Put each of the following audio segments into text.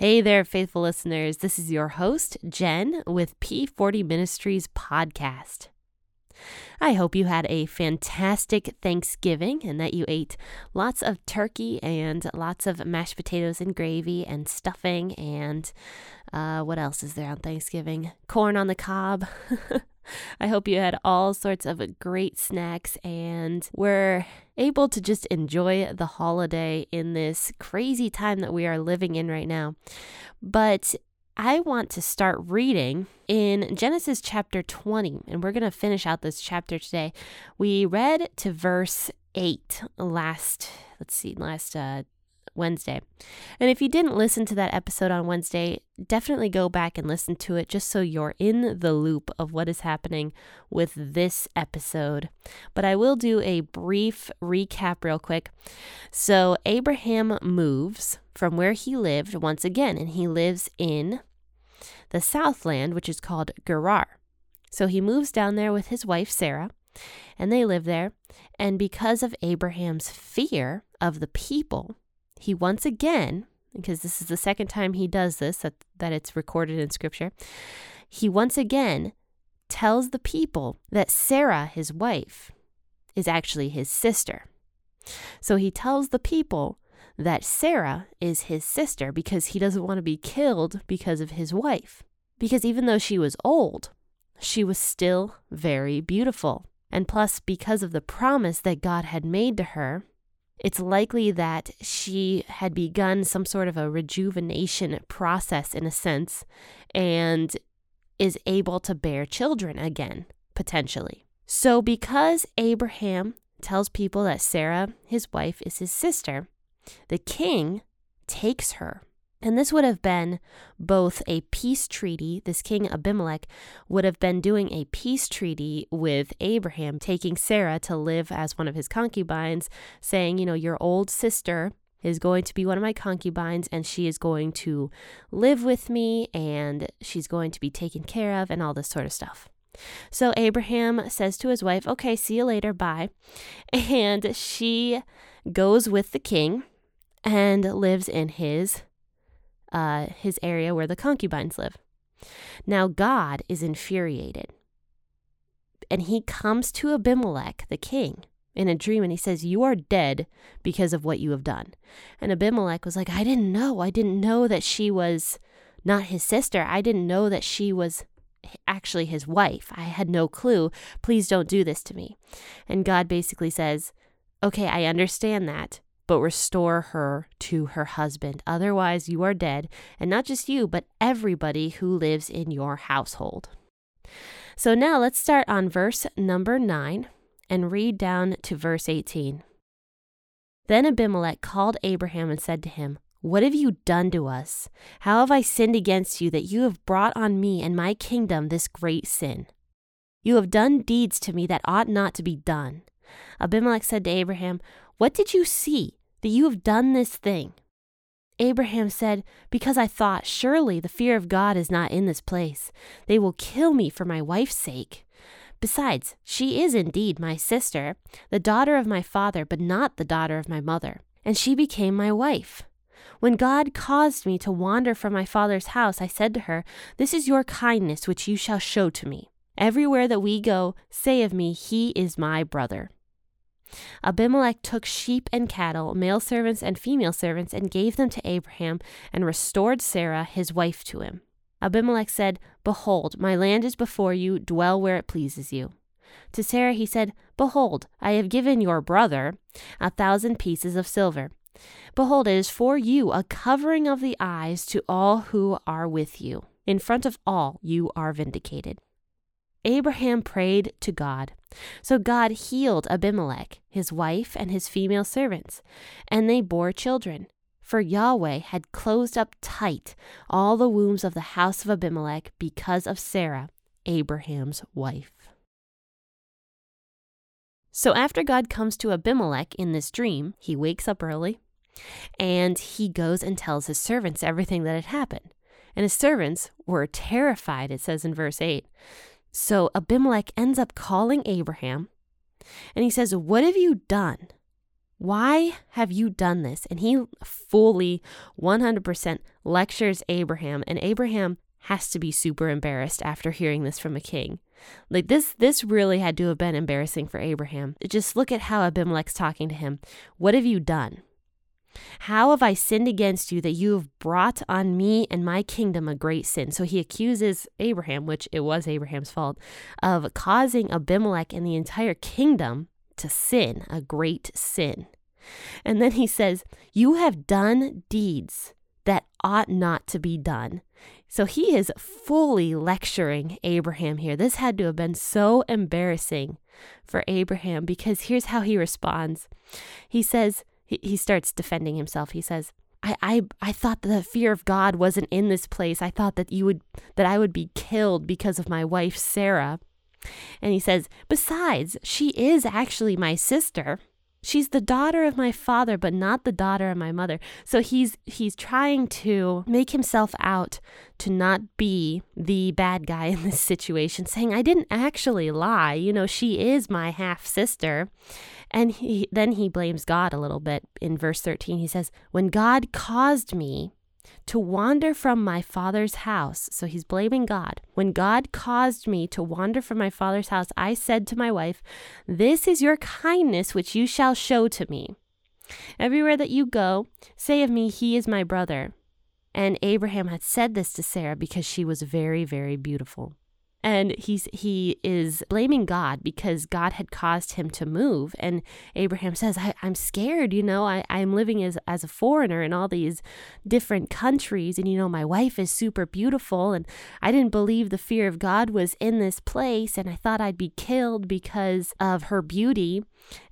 Hey there, faithful listeners. This is your host, Jen, with P40 Ministries podcast. I hope you had a fantastic Thanksgiving and that you ate lots of turkey and lots of mashed potatoes and gravy and stuffing and uh, what else is there on Thanksgiving? Corn on the cob. I hope you had all sorts of great snacks and were able to just enjoy the holiday in this crazy time that we are living in right now. But I want to start reading in Genesis chapter 20, and we're going to finish out this chapter today. We read to verse 8 last, let's see, last uh, Wednesday. And if you didn't listen to that episode on Wednesday, definitely go back and listen to it just so you're in the loop of what is happening with this episode. But I will do a brief recap real quick. So, Abraham moves from where he lived once again, and he lives in the Southland, which is called Gerar. So, he moves down there with his wife, Sarah and they live there. And because of Abraham's fear of the people, he once again, because this is the second time he does this, that, that it's recorded in scripture, he once again tells the people that Sarah, his wife, is actually his sister. So he tells the people that Sarah is his sister because he doesn't want to be killed because of his wife. Because even though she was old, she was still very beautiful. And plus, because of the promise that God had made to her, it's likely that she had begun some sort of a rejuvenation process in a sense and is able to bear children again, potentially. So, because Abraham tells people that Sarah, his wife, is his sister, the king takes her and this would have been both a peace treaty. This king Abimelech would have been doing a peace treaty with Abraham, taking Sarah to live as one of his concubines, saying, you know, your old sister is going to be one of my concubines and she is going to live with me and she's going to be taken care of and all this sort of stuff. So Abraham says to his wife, Okay, see you later, bye. And she goes with the king and lives in his uh, his area where the concubines live. Now, God is infuriated. And he comes to Abimelech, the king, in a dream and he says, You are dead because of what you have done. And Abimelech was like, I didn't know. I didn't know that she was not his sister. I didn't know that she was actually his wife. I had no clue. Please don't do this to me. And God basically says, Okay, I understand that but restore her to her husband. Otherwise, you are dead, and not just you, but everybody who lives in your household. So now let's start on verse number 9 and read down to verse 18. Then Abimelech called Abraham and said to him, What have you done to us? How have I sinned against you that you have brought on me and my kingdom this great sin? You have done deeds to me that ought not to be done. Abimelech said to Abraham, What did you see? That you have done this thing? Abraham said, Because I thought, surely the fear of God is not in this place. They will kill me for my wife's sake. Besides, she is indeed my sister, the daughter of my father, but not the daughter of my mother. And she became my wife. When God caused me to wander from my father's house, I said to her, This is your kindness which you shall show to me. Everywhere that we go, say of me, He is my brother. Abimelech took sheep and cattle, male servants and female servants, and gave them to Abraham, and restored Sarah, his wife, to him. Abimelech said, Behold, my land is before you, dwell where it pleases you. To Sarah he said, Behold, I have given your brother a thousand pieces of silver. Behold, it is for you a covering of the eyes to all who are with you. In front of all you are vindicated. Abraham prayed to God. So God healed Abimelech, his wife, and his female servants, and they bore children. For Yahweh had closed up tight all the wombs of the house of Abimelech because of Sarah, Abraham's wife. So after God comes to Abimelech in this dream, he wakes up early and he goes and tells his servants everything that had happened. And his servants were terrified, it says in verse 8. So Abimelech ends up calling Abraham and he says, What have you done? Why have you done this? And he fully 100% lectures Abraham, and Abraham has to be super embarrassed after hearing this from a king. Like this this really had to have been embarrassing for Abraham. Just look at how Abimelech's talking to him. What have you done? How have I sinned against you that you have brought on me and my kingdom a great sin? So he accuses Abraham, which it was Abraham's fault, of causing Abimelech and the entire kingdom to sin, a great sin. And then he says, You have done deeds that ought not to be done. So he is fully lecturing Abraham here. This had to have been so embarrassing for Abraham because here's how he responds. He says, he, starts defending himself. He says, I, I, I thought the fear of God wasn't in this place. I thought that you would that I would be killed because of my wife Sarah. And he says, Besides, she is actually my sister. She's the daughter of my father, but not the daughter of my mother. So he's he's trying to make himself out to not be the bad guy in this situation, saying, I didn't actually lie. You know, she is my half sister. And he, then he blames God a little bit in verse 13. He says, When God caused me to wander from my father's house. So he's blaming God. When God caused me to wander from my father's house, I said to my wife, This is your kindness which you shall show to me. Everywhere that you go, say of me, He is my brother. And Abraham had said this to Sarah because she was very, very beautiful and he's he is blaming God because God had caused him to move. And Abraham says, I, am scared, you know, I, I'm living as as a foreigner in all these different countries, and you know, my wife is super beautiful, and I didn't believe the fear of God was in this place, and I thought I'd be killed because of her beauty.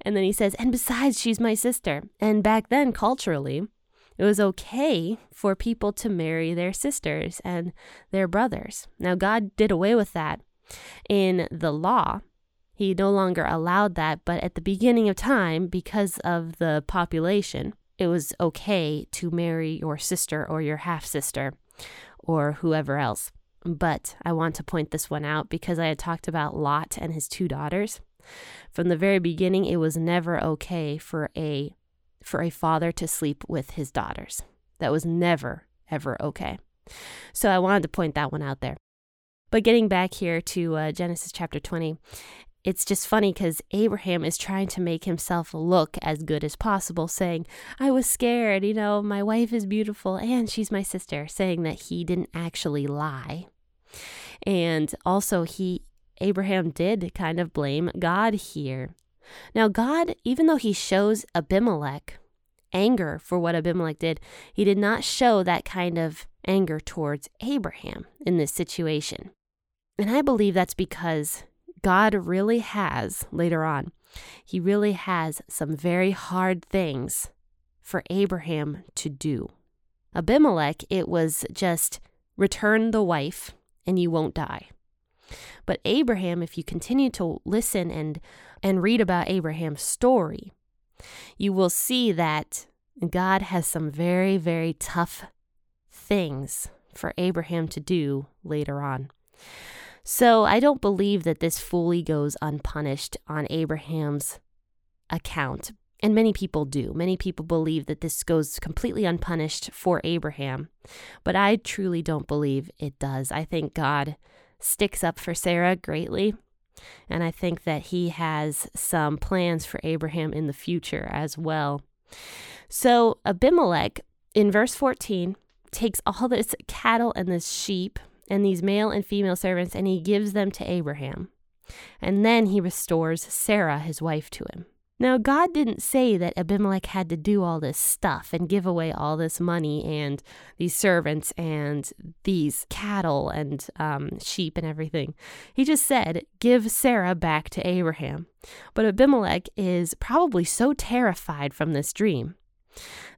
And then he says, and besides, she's my sister. And back then, culturally, it was okay for people to marry their sisters and their brothers. Now, God did away with that in the law. He no longer allowed that, but at the beginning of time, because of the population, it was okay to marry your sister or your half sister or whoever else. But I want to point this one out because I had talked about Lot and his two daughters. From the very beginning, it was never okay for a for a father to sleep with his daughters. That was never, ever okay. So I wanted to point that one out there. But getting back here to uh, Genesis chapter 20, it's just funny because Abraham is trying to make himself look as good as possible, saying, I was scared, you know, my wife is beautiful and she's my sister, saying that he didn't actually lie. And also, he, Abraham did kind of blame God here. Now, God, even though he shows Abimelech anger for what Abimelech did, he did not show that kind of anger towards Abraham in this situation. And I believe that's because God really has, later on, he really has some very hard things for Abraham to do. Abimelech, it was just return the wife and you won't die. But Abraham, if you continue to listen and and read about Abraham's story, you will see that God has some very, very tough things for Abraham to do later on. So I don't believe that this fully goes unpunished on Abraham's account. And many people do. Many people believe that this goes completely unpunished for Abraham. But I truly don't believe it does. I think God sticks up for Sarah greatly. And I think that he has some plans for Abraham in the future as well. So Abimelech in verse 14 takes all this cattle and this sheep and these male and female servants and he gives them to Abraham. And then he restores Sarah, his wife, to him. Now, God didn't say that Abimelech had to do all this stuff and give away all this money and these servants and these cattle and um, sheep and everything. He just said, Give Sarah back to Abraham. But Abimelech is probably so terrified from this dream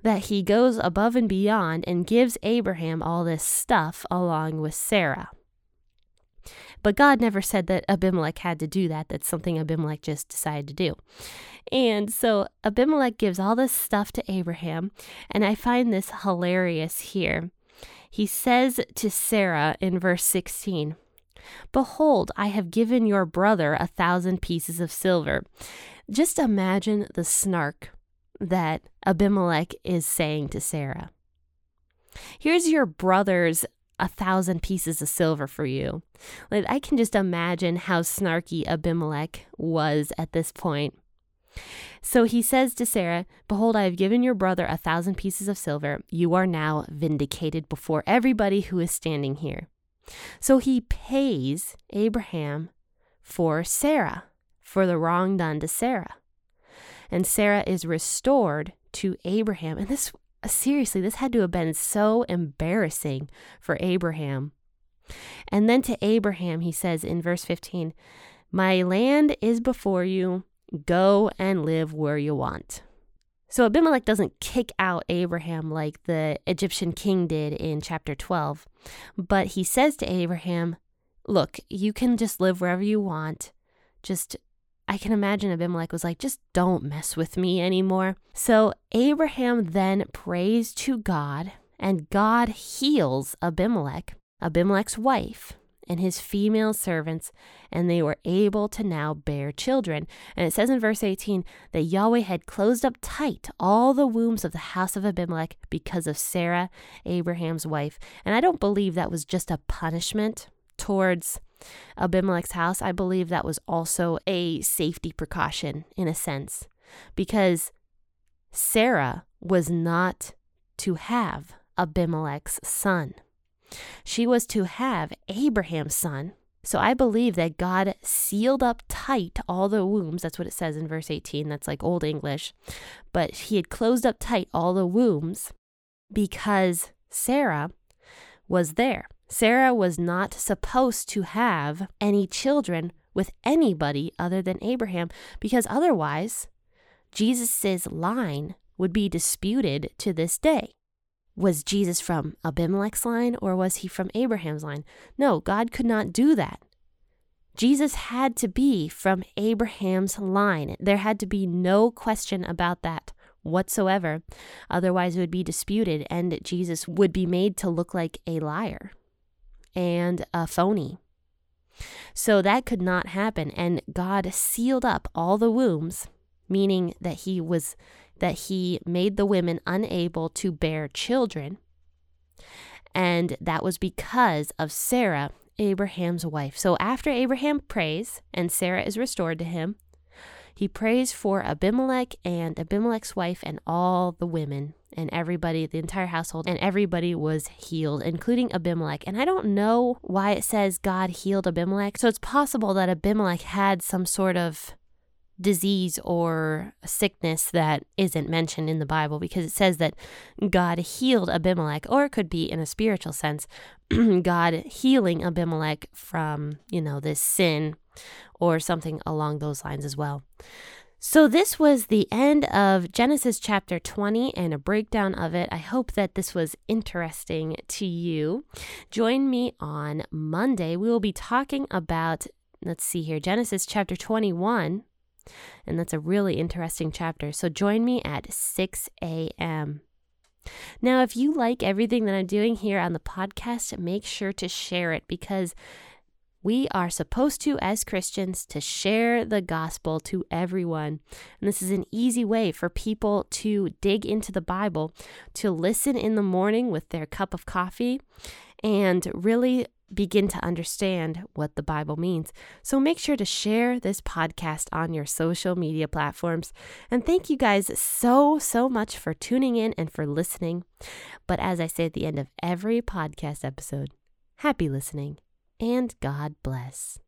that he goes above and beyond and gives Abraham all this stuff along with Sarah. But God never said that Abimelech had to do that. That's something Abimelech just decided to do. And so Abimelech gives all this stuff to Abraham, and I find this hilarious here. He says to Sarah in verse 16, Behold, I have given your brother a thousand pieces of silver. Just imagine the snark that Abimelech is saying to Sarah. Here's your brother's a thousand pieces of silver for you. Like I can just imagine how snarky Abimelech was at this point. So he says to Sarah, Behold, I have given your brother a thousand pieces of silver. You are now vindicated before everybody who is standing here. So he pays Abraham for Sarah, for the wrong done to Sarah. And Sarah is restored to Abraham. And this, seriously, this had to have been so embarrassing for Abraham. And then to Abraham, he says in verse 15, My land is before you. Go and live where you want. So Abimelech doesn't kick out Abraham like the Egyptian king did in chapter 12, but he says to Abraham, Look, you can just live wherever you want. Just, I can imagine Abimelech was like, Just don't mess with me anymore. So Abraham then prays to God, and God heals Abimelech, Abimelech's wife, and his female servants, and they were able to now bear children. And it says in verse 18 that Yahweh had closed up tight all the wombs of the house of Abimelech because of Sarah, Abraham's wife. And I don't believe that was just a punishment towards Abimelech's house. I believe that was also a safety precaution in a sense because Sarah was not to have Abimelech's son. She was to have Abraham's son. So I believe that God sealed up tight all the wombs. That's what it says in verse 18. That's like Old English. But he had closed up tight all the wombs because Sarah was there. Sarah was not supposed to have any children with anybody other than Abraham because otherwise Jesus' line would be disputed to this day. Was Jesus from Abimelech's line or was he from Abraham's line? No, God could not do that. Jesus had to be from Abraham's line. There had to be no question about that whatsoever. Otherwise, it would be disputed, and Jesus would be made to look like a liar and a phony. So that could not happen. And God sealed up all the wombs, meaning that he was that he made the women unable to bear children. And that was because of Sarah, Abraham's wife. So after Abraham prays and Sarah is restored to him, he prays for Abimelech and Abimelech's wife and all the women and everybody, the entire household, and everybody was healed, including Abimelech. And I don't know why it says God healed Abimelech. So it's possible that Abimelech had some sort of disease or sickness that isn't mentioned in the Bible because it says that God healed Abimelech, or it could be in a spiritual sense, God healing Abimelech from, you know, this sin or something along those lines as well. So, this was the end of Genesis chapter 20 and a breakdown of it. I hope that this was interesting to you. Join me on Monday. We will be talking about, let's see here, Genesis chapter 21 and that's a really interesting chapter. So join me at 6 a.m. Now, if you like everything that I'm doing here on the podcast, make sure to share it because we are supposed to, as Christians, to share the gospel to everyone. And this is an easy way for people to dig into the Bible, to listen in the morning with their cup of coffee, and really begin to understand what the Bible means. So make sure to share this podcast on your social media platforms. And thank you guys so, so much for tuning in and for listening. But as I say at the end of every podcast episode, happy listening and God bless.